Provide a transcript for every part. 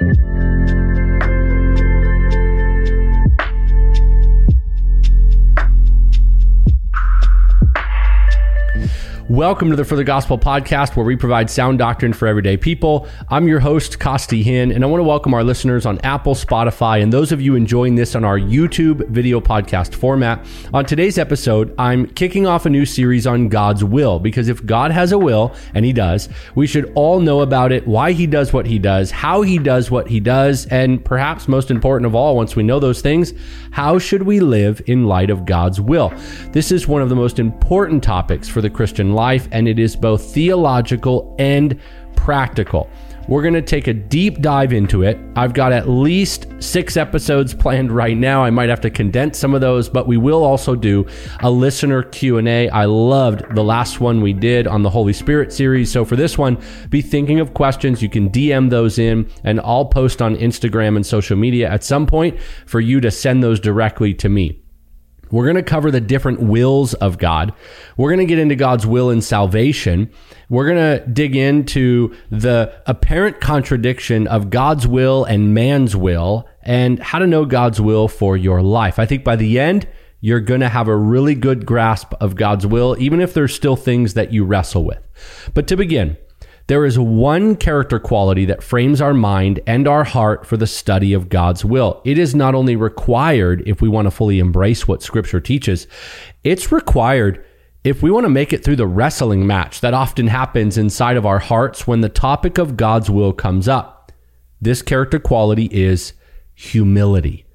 Thank you. Welcome to the For the Gospel podcast, where we provide sound doctrine for everyday people. I'm your host, Costi Hinn, and I want to welcome our listeners on Apple, Spotify, and those of you enjoying this on our YouTube video podcast format. On today's episode, I'm kicking off a new series on God's will, because if God has a will, and He does, we should all know about it, why He does what He does, how He does what He does, and perhaps most important of all, once we know those things, how should we live in light of God's will? This is one of the most important topics for the Christian life, and it is both theological and practical. We're going to take a deep dive into it. I've got at least six episodes planned right now. I might have to condense some of those, but we will also do a listener Q&A. I loved the last one we did on the Holy Spirit series. So for this one, be thinking of questions. You can DM those in and I'll post on Instagram and social media at some point for you to send those directly to me. We're going to cover the different wills of God. We're going to get into God's will in salvation. We're going to dig into the apparent contradiction of God's will and man's will and how to know God's will for your life. I think by the end, you're going to have a really good grasp of God's will, even if there's still things that you wrestle with. But to begin, there is one character quality that frames our mind and our heart for the study of God's will. It is not only required if we want to fully embrace what Scripture teaches, it's required if we want to make it through the wrestling match that often happens inside of our hearts when the topic of God's will comes up. This character quality is humility.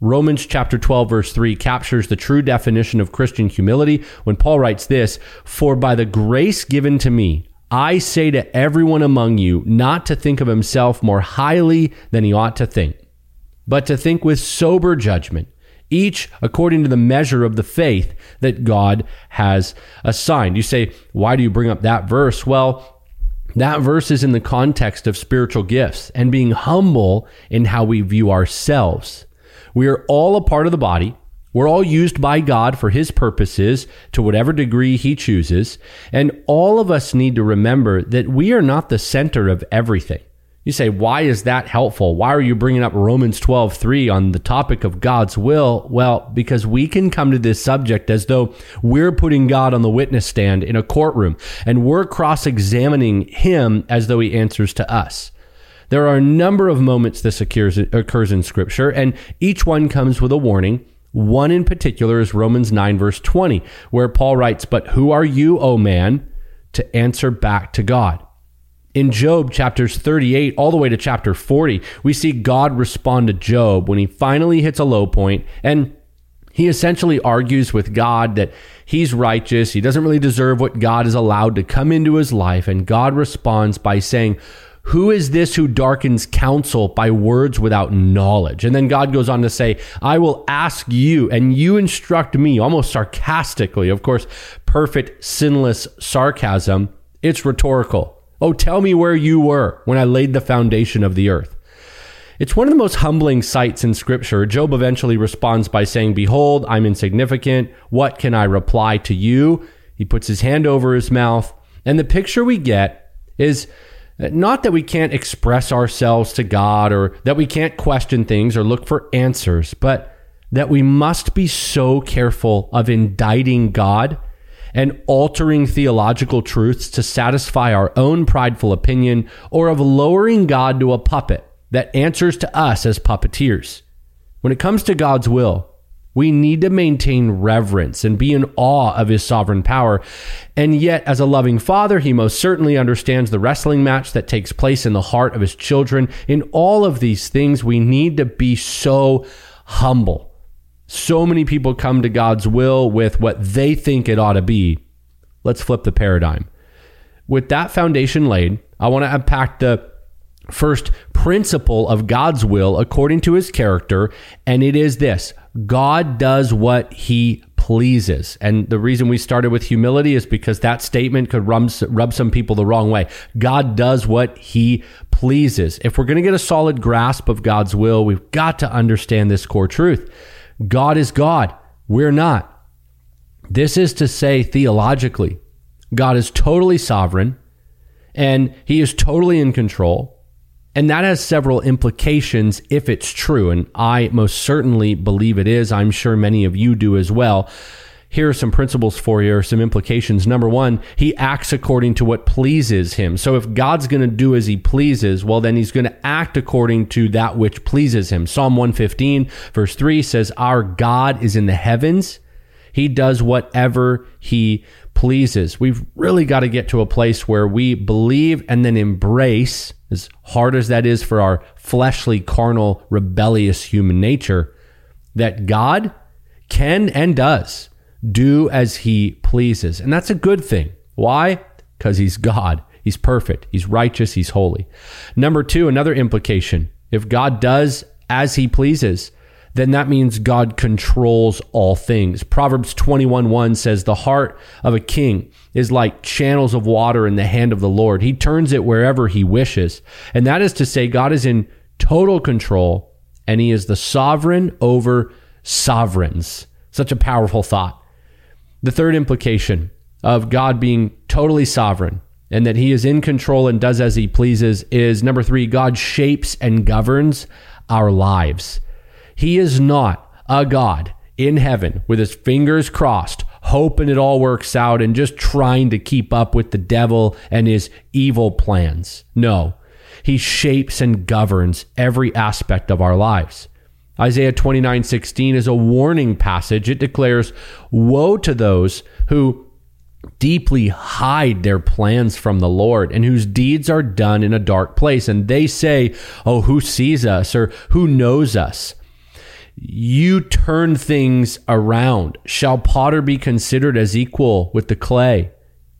Romans chapter 12 verse 3 captures the true definition of Christian humility when Paul writes this, "For by the grace given to me, I say to everyone among you not to think of himself more highly than he ought to think, but to think with sober judgment, each according to the measure of the faith that God has assigned. You say, why do you bring up that verse? Well, that verse is in the context of spiritual gifts and being humble in how we view ourselves. We are all a part of the body. We're all used by God for His purposes to whatever degree He chooses. And all of us need to remember that we are not the center of everything. You say, why is that helpful? Why are you bringing up Romans 12, 3 on the topic of God's will? Well, because we can come to this subject as though we're putting God on the witness stand in a courtroom and we're cross examining Him as though He answers to us. There are a number of moments this occurs, occurs in Scripture, and each one comes with a warning one in particular is Romans 9, verse 20, where Paul writes, But who are you, O man, to answer back to God? In Job chapters 38 all the way to chapter 40, we see God respond to Job when he finally hits a low point and he essentially argues with God that he's righteous. He doesn't really deserve what God has allowed to come into his life. And God responds by saying, who is this who darkens counsel by words without knowledge? And then God goes on to say, I will ask you, and you instruct me, almost sarcastically. Of course, perfect, sinless sarcasm. It's rhetorical. Oh, tell me where you were when I laid the foundation of the earth. It's one of the most humbling sights in Scripture. Job eventually responds by saying, Behold, I'm insignificant. What can I reply to you? He puts his hand over his mouth. And the picture we get is not that we can't express ourselves to God or that we can't question things or look for answers, but that we must be so careful of indicting God and altering theological truths to satisfy our own prideful opinion or of lowering God to a puppet that answers to us as puppeteers. When it comes to God's will, we need to maintain reverence and be in awe of his sovereign power. And yet, as a loving father, he most certainly understands the wrestling match that takes place in the heart of his children. In all of these things, we need to be so humble. So many people come to God's will with what they think it ought to be. Let's flip the paradigm. With that foundation laid, I want to unpack the first principle of God's will according to his character, and it is this God does what he pleases. And the reason we started with humility is because that statement could rub, rub some people the wrong way. God does what he pleases. If we're going to get a solid grasp of God's will, we've got to understand this core truth God is God, we're not. This is to say, theologically, God is totally sovereign and he is totally in control. And that has several implications if it's true. And I most certainly believe it is. I'm sure many of you do as well. Here are some principles for you, or some implications. Number one, he acts according to what pleases him. So if God's going to do as he pleases, well, then he's going to act according to that which pleases him. Psalm 115, verse 3 says, Our God is in the heavens. He does whatever he pleases. We've really got to get to a place where we believe and then embrace, as hard as that is for our fleshly, carnal, rebellious human nature, that God can and does do as he pleases. And that's a good thing. Why? Because he's God. He's perfect. He's righteous. He's holy. Number two, another implication. If God does as he pleases, then that means God controls all things. Proverbs 21 1 says, The heart of a king is like channels of water in the hand of the Lord. He turns it wherever he wishes. And that is to say, God is in total control and he is the sovereign over sovereigns. Such a powerful thought. The third implication of God being totally sovereign and that he is in control and does as he pleases is number three, God shapes and governs our lives. He is not a God in heaven with his fingers crossed, hoping it all works out and just trying to keep up with the devil and his evil plans. No, he shapes and governs every aspect of our lives. Isaiah 29:16 is a warning passage. It declares, Woe to those who deeply hide their plans from the Lord and whose deeds are done in a dark place. And they say, Oh, who sees us or who knows us? You turn things around. Shall potter be considered as equal with the clay?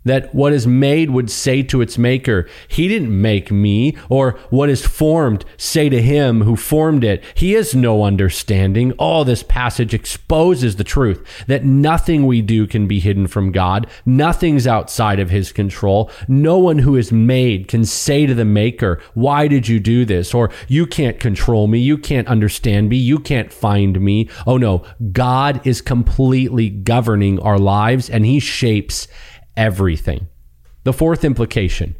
That what is made would say to its maker, He didn't make me, or what is formed say to him who formed it, He has no understanding. All this passage exposes the truth that nothing we do can be hidden from God. Nothing's outside of His control. No one who is made can say to the maker, Why did you do this? Or you can't control me. You can't understand me. You can't find me. Oh no, God is completely governing our lives and He shapes everything. The fourth implication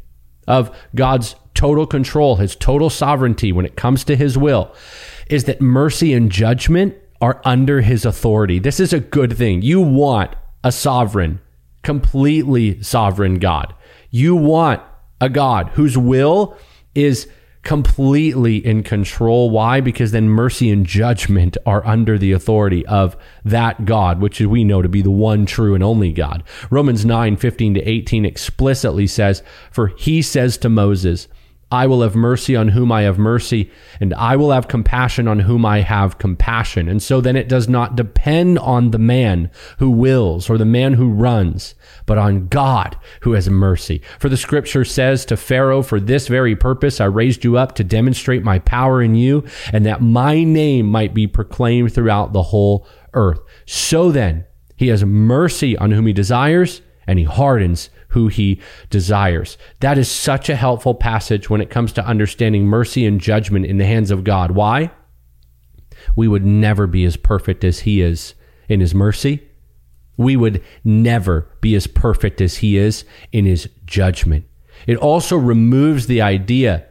of God's total control, his total sovereignty when it comes to his will, is that mercy and judgment are under his authority. This is a good thing. You want a sovereign, completely sovereign God. You want a God whose will is completely in control. Why? Because then mercy and judgment are under the authority of that God, which we know to be the one true and only God. Romans 9, 15 to 18 explicitly says, For he says to Moses, I will have mercy on whom I have mercy, and I will have compassion on whom I have compassion. And so then it does not depend on the man who wills or the man who runs, but on God who has mercy. For the scripture says to Pharaoh, For this very purpose I raised you up to demonstrate my power in you, and that my name might be proclaimed throughout the whole earth. So then, he has mercy on whom he desires, and he hardens who he desires. That is such a helpful passage when it comes to understanding mercy and judgment in the hands of God. Why? We would never be as perfect as he is in his mercy. We would never be as perfect as he is in his judgment. It also removes the idea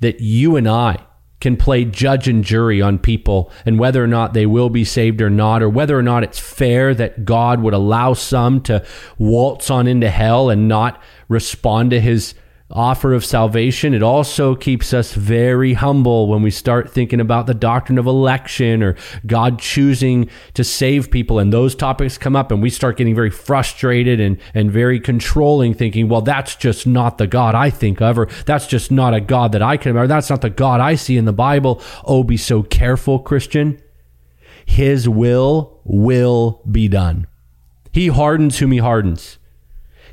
that you and I can play judge and jury on people and whether or not they will be saved or not, or whether or not it's fair that God would allow some to waltz on into hell and not respond to his offer of salvation. It also keeps us very humble when we start thinking about the doctrine of election or God choosing to save people. And those topics come up and we start getting very frustrated and, and very controlling, thinking, well, that's just not the God I think of, or that's just not a God that I can remember. That's not the God I see in the Bible. Oh, be so careful, Christian. His will will be done. He hardens whom he hardens.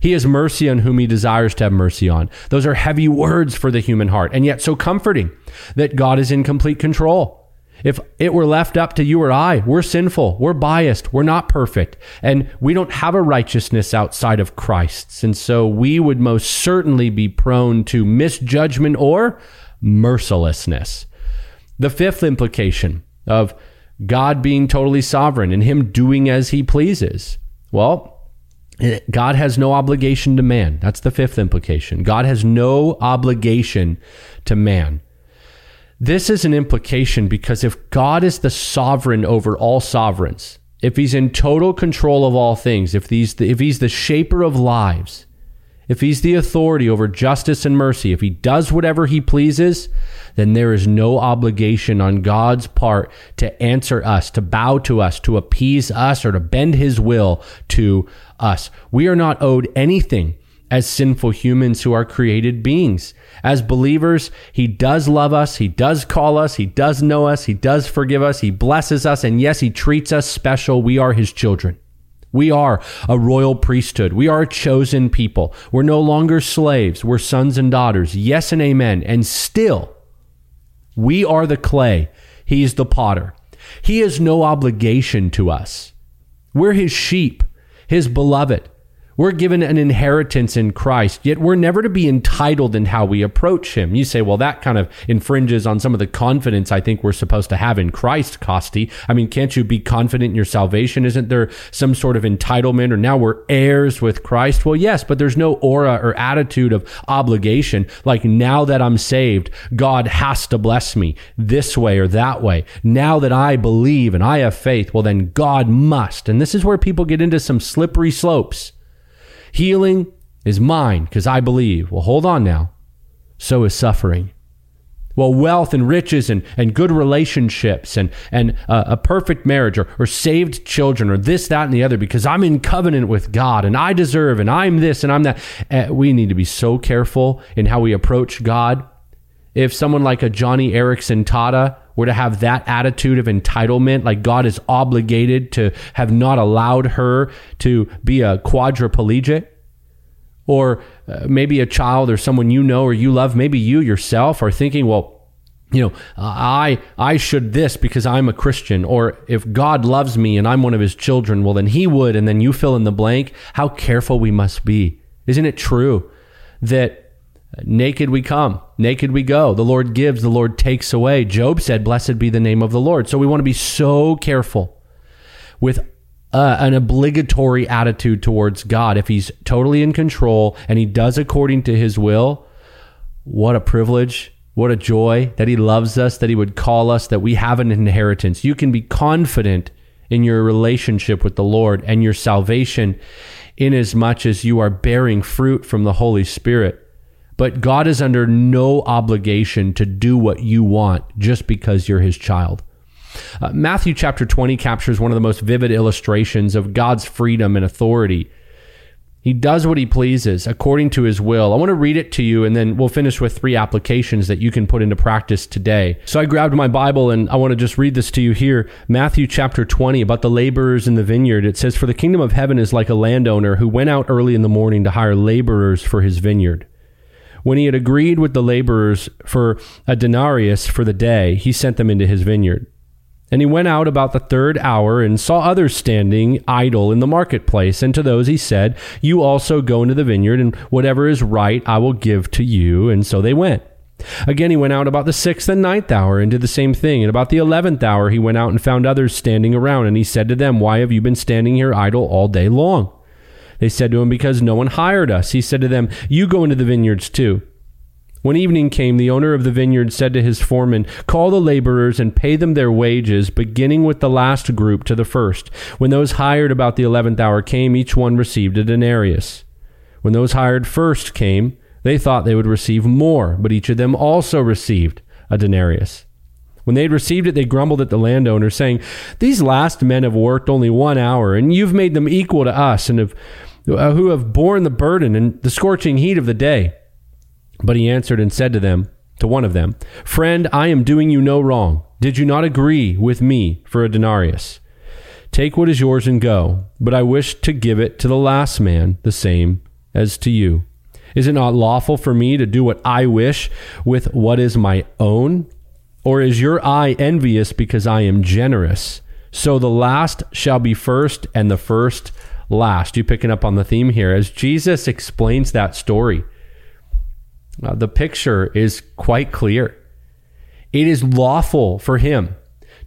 He has mercy on whom he desires to have mercy on. Those are heavy words for the human heart, and yet so comforting that God is in complete control. If it were left up to you or I, we're sinful, we're biased, we're not perfect, and we don't have a righteousness outside of Christ's. And so we would most certainly be prone to misjudgment or mercilessness. The fifth implication of God being totally sovereign and Him doing as He pleases. Well, God has no obligation to man. That's the fifth implication. God has no obligation to man. This is an implication because if God is the sovereign over all sovereigns, if he's in total control of all things, if he's the, if he's the shaper of lives, if he's the authority over justice and mercy, if he does whatever he pleases, then there is no obligation on God's part to answer us, to bow to us, to appease us, or to bend his will to us. We are not owed anything as sinful humans who are created beings. As believers, He does love us. He does call us. He does know us. He does forgive us. He blesses us. And yes, He treats us special. We are His children. We are a royal priesthood. We are a chosen people. We're no longer slaves. We're sons and daughters. Yes and amen. And still, we are the clay. He's the potter. He has no obligation to us. We're his sheep, his beloved. We're given an inheritance in Christ, yet we're never to be entitled in how we approach Him. You say, well, that kind of infringes on some of the confidence I think we're supposed to have in Christ, Costi. I mean, can't you be confident in your salvation? Isn't there some sort of entitlement or now we're heirs with Christ? Well, yes, but there's no aura or attitude of obligation. Like now that I'm saved, God has to bless me this way or that way. Now that I believe and I have faith, well, then God must. And this is where people get into some slippery slopes Healing is mine because I believe. Well, hold on now. So is suffering. Well, wealth and riches and, and good relationships and, and uh, a perfect marriage or, or saved children or this, that, and the other because I'm in covenant with God and I deserve and I'm this and I'm that. Uh, we need to be so careful in how we approach God. If someone like a Joni Eareckson Tada were to have that attitude of entitlement, like God is obligated to have not allowed her to be a quadriplegic, or uh, maybe a child or someone you know or you love, maybe you yourself are thinking, well, you know, I I should this because I'm a Christian, or if God loves me and I'm one of His children, well then He would, and then you fill in the blank. How careful we must be, isn't it true that Naked we come, naked we go. The Lord gives, the Lord takes away. Job said, Blessed be the name of the Lord. So we want to be so careful with uh, an obligatory attitude towards God. If He's totally in control and He does according to His will, what a privilege, what a joy that He loves us, that He would call us, that we have an inheritance. You can be confident in your relationship with the Lord and your salvation inasmuch as you are bearing fruit from the Holy Spirit. But God is under no obligation to do what you want just because you're his child. Uh, Matthew chapter 20 captures one of the most vivid illustrations of God's freedom and authority. He does what he pleases according to his will. I want to read it to you and then we'll finish with three applications that you can put into practice today. So I grabbed my Bible and I want to just read this to you here. Matthew chapter 20 about the laborers in the vineyard. It says, For the kingdom of heaven is like a landowner who went out early in the morning to hire laborers for his vineyard. When he had agreed with the laborers for a denarius for the day, he sent them into his vineyard. And he went out about the third hour and saw others standing idle in the marketplace. And to those he said, You also go into the vineyard, and whatever is right I will give to you. And so they went. Again, he went out about the sixth and ninth hour and did the same thing. And about the eleventh hour, he went out and found others standing around. And he said to them, Why have you been standing here idle all day long? They said to him, Because no one hired us. He said to them, You go into the vineyards too. When evening came, the owner of the vineyard said to his foreman, Call the laborers and pay them their wages, beginning with the last group to the first. When those hired about the eleventh hour came, each one received a denarius. When those hired first came, they thought they would receive more, but each of them also received a denarius. When they had received it, they grumbled at the landowner, saying, These last men have worked only one hour, and you've made them equal to us, and have Uh, who have borne the burden and the scorching heat of the day. But he answered and said to them, to one of them, Friend, I am doing you no wrong. Did you not agree with me for a denarius? Take what is yours and go. But I wish to give it to the last man the same as to you. Is it not lawful for me to do what I wish with what is my own? Or is your eye envious because I am generous? So the last shall be first, and the first last. You picking up on the theme here as Jesus explains that story. Uh, the picture is quite clear. It is lawful for him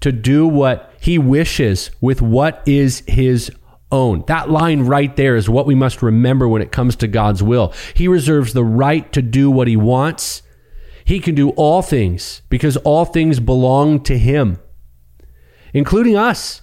to do what he wishes with what is his own. That line right there is what we must remember when it comes to God's will. He reserves the right to do what he wants. He can do all things because all things belong to Him, including us.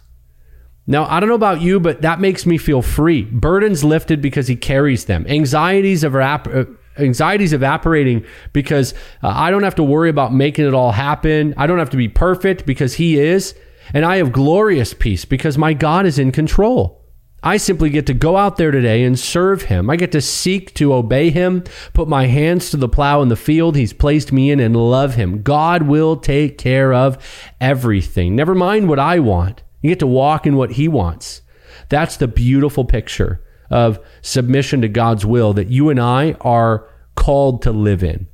Now, I don't know about you, but that makes me feel free. Burdens lifted because He carries them. Anxieties evap- uh, anxieties evaporating because uh, I don't have to worry about making it all happen. I don't have to be perfect because He is. And I have glorious peace because my God is in control. I simply get to go out there today and serve him. I get to seek to obey him, put my hands to the plow in the field he's placed me in, and love him. God will take care of everything. Never mind what I want. You get to walk in what he wants. That's the beautiful picture of submission to God's will that you and I are called to live in.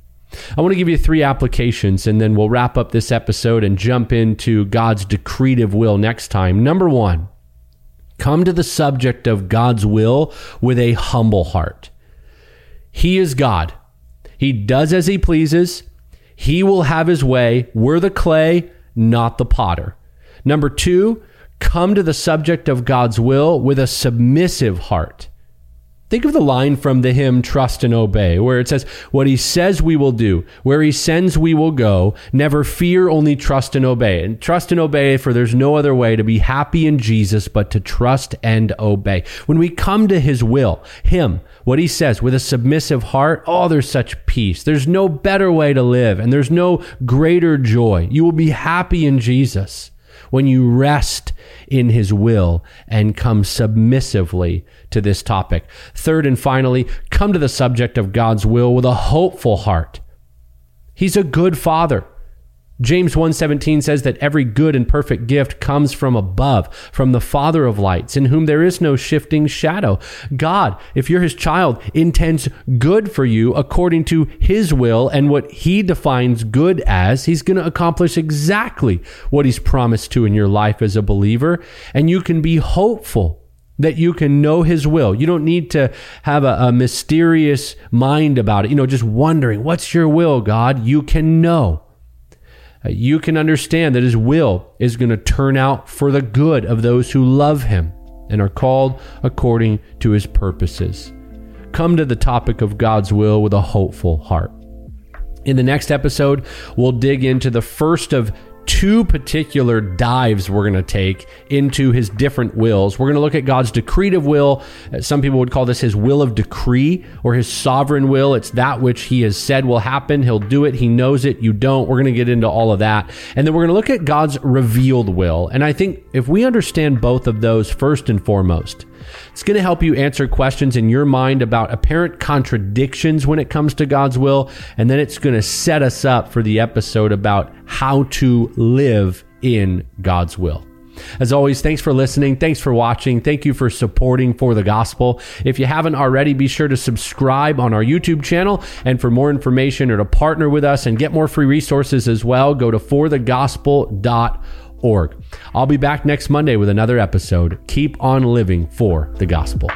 I want to give you three applications and then we'll wrap up this episode and jump into God's decretive will next time. Number one, Come to the subject of God's will with a humble heart. He is God. He does as he pleases. He will have his way. We're the clay, not the potter. Number two, come to the subject of God's will with a submissive heart. Think of the line from the hymn Trust and Obey, where it says, What he says we will do, where he sends we will go, never fear, only trust and obey. And trust and obey, for there's no other way to be happy in Jesus but to trust and obey. When we come to his will, him, what he says with a submissive heart, oh, there's such peace. There's no better way to live, and there's no greater joy. You will be happy in Jesus when you rest in his will and come submissively to this topic. Third and finally, come to the subject of God's will with a hopeful heart. He's a good father. James 1:17 says that every good and perfect gift comes from above, from the Father of lights, in whom there is no shifting shadow. God, if you're his child, intends good for you according to his will and what he defines good as. He's going to accomplish exactly what he's promised to in your life as a believer, and you can be hopeful that you can know his will. You don't need to have a, a mysterious mind about it, you know, just wondering, what's your will, God? You can know Uh, you can understand that His will is going to turn out for the good of those who love Him and are called according to His purposes. Come to the topic of God's will with a hopeful heart. In the next episode, we'll dig into the first of two particular dives we're going to take into his different wills. We're going to look at God's decretive will. Uh, some people would call this his will of decree or his sovereign will. It's that which he has said will happen. He'll do it. He knows it. You don't. We're going to get into all of that. And then we're going to look at God's revealed will. And I think if we understand both of those first and foremost, it's going to help you answer questions in your mind about apparent contradictions when it comes to God's will. And then it's going to set us up for the episode about how to live in God's will. As always, thanks for listening. Thanks for watching. Thank you for supporting for the gospel. If you haven't already, be sure to subscribe on our YouTube channel. And for more information or to partner with us and get more free resources as well, go to forthegospel.org org. I'll be back next Monday with another episode. Keep on living for the gospel.